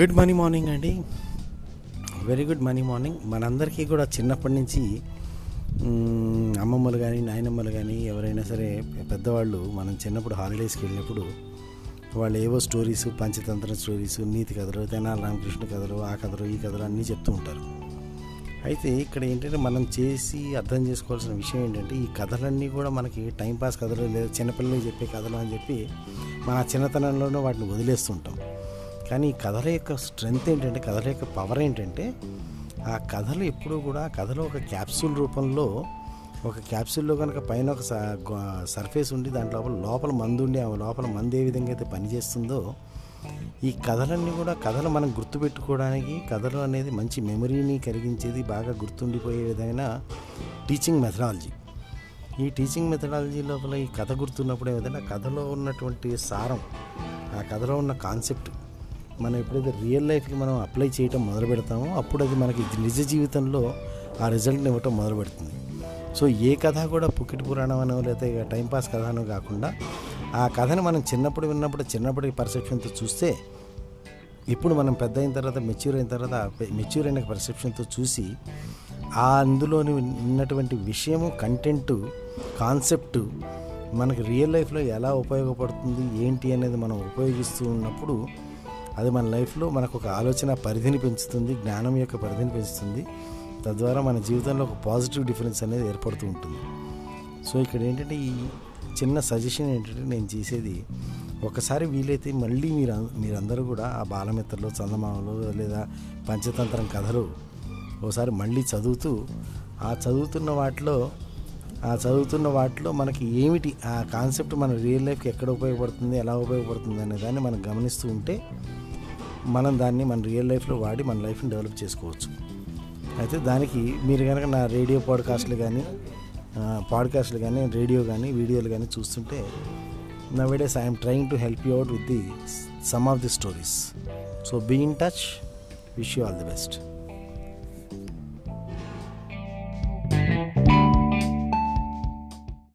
Good morning morning అండి. Very good morning morning. మనందరికీ కూడా చిన్నప్పటి నుంచి అమ్మమ్మలు కానీ నాయనమ్మలు కానీ ఎవరైనా సరే పెద్దవాళ్ళు మనం చిన్నప్పుడు హాలిడేస్కి వెళ్ళినప్పుడు వాళ్ళు ఏవో స్టోరీస్ పంచతంత్ర స్టోరీస్ నీతి కథలు తెనాలి రామకృష్ణ కథలు ఆ కథలు ఈ కథలు అన్నీ చెప్తూ ఉంటారు. అయితే ఇక్కడ ఏంటంటే మనం చేసి అర్థం చేసుకోవాల్సిన విషయం ఏంటంటే ఈ కథలన్నీ కూడా మనకి టైంపాస్ కథలు లేదా చిన్నపిల్లలు చెప్పే కథలు అని చెప్పి మన చిన్నతనంలోనే వాటిని వదిలేస్తుంటాం కానీ ఈ కథల యొక్క స్ట్రెంగ్త్ ఏంటంటే కథల యొక్క పవర్ ఏంటంటే ఆ కథలు ఎప్పుడూ కూడా కథలో ఒక క్యాప్సూల్ రూపంలో ఒక క్యాప్సూల్లో కనుక పైన ఒక స- గ- సర్ఫేస్ ఉండి దాని లోపల లోపల మందు ఉండి ఆ లోపల మందు ఏ విధంగా అయితే పనిచేస్తుందో ఈ కథలన్నీ కూడా కథలు మనం గుర్తుపెట్టుకోవడానికి కథలు అనేది మంచి మెమరీని కలిగించేది బాగా గుర్తుండిపోయే విధమైన టీచింగ్ మెథడాలజీ ఈ టీచింగ్ మెథడాలజీ లోపల ఈ కథ గుర్తున్నప్పుడు ఏదైనా కథలో ఉన్నటువంటి సారం ఆ కథలో ఉన్న కాన్సెప్ట్ మనం ఎప్పుడైతే రియల్ లైఫ్కి మనం అప్లై చేయటం మొదలు పెడతామో అప్పుడు అది మనకి నిజ జీవితంలో ఆ రిజల్ట్ని ఇవ్వటం మొదలు పెడుతుంది. సో ఏ కథ కూడా పుక్కిటి పురాణం అనో లేకపోతే టైంపాస్ కథ అనో కాకుండా ఆ కథని మనం చిన్నప్పుడు విన్నప్పుడు చిన్నప్పటి పర్సెప్షన్తో చూస్తే ఇప్పుడు మనం పెద్ద అయిన తర్వాత మెచ్యూర్ అయిన తర్వాత మెచ్యూర్ అయిన పర్సెప్షన్తో చూసి ఆ అందులోని ఉన్నటువంటి విషయము కంటెంట్ కాన్సెప్టు మనకి రియల్ లైఫ్లో ఎలా ఉపయోగపడుతుంది ఏంటి అనేది మనం ఉపయోగిస్తూ ఉన్నప్పుడు అది మన లైఫ్లో మనకు ఒక ఆలోచన పరిధిని పెంచుతుంది జ్ఞానం యొక్క పరిధిని పెంచుతుంది. తద్వారా మన జీవితంలో ఒక పాజిటివ్ డిఫరెన్స్ అనేది ఏర్పడుతూ ఉంటుంది. సో ఇక్కడ ఏంటంటే ఈ చిన్న సజెషన్ ఏంటంటే నేను చేసేది ఒకసారి వీలైతే మళ్ళీ మీరు మీరందరూ కూడా ఆ బాలమిత్రలు చందమామలు లేదా పంచతంత్రం కథలు ఒకసారి మళ్ళీ చదువుతూ ఆ చదువుతున్న వాటిలో ఆ చదువుతున్న వాటిలో మనకి ఏమిటి ఆ కాన్సెప్ట్ మన రియల్ లైఫ్కి ఎక్కడ ఉపయోగపడుతుంది ఎలా ఉపయోగపడుతుంది అనే దాన్ని మనం గమనిస్తూ ఉంటే మనం దాన్ని మన రియల్ లైఫ్లో వాడి మన లైఫ్ని డెవలప్ చేసుకోవచ్చు. అయితే దానికి మీరు కనుక నా రేడియో పాడ్కాస్ట్లు కానీ పాడ్కాస్ట్లు కానీ రేడియో కానీ వీడియోలు కానీ చూస్తుంటే నా videos I'm trying to help you out with the some of the stories so be in touch wish you all the best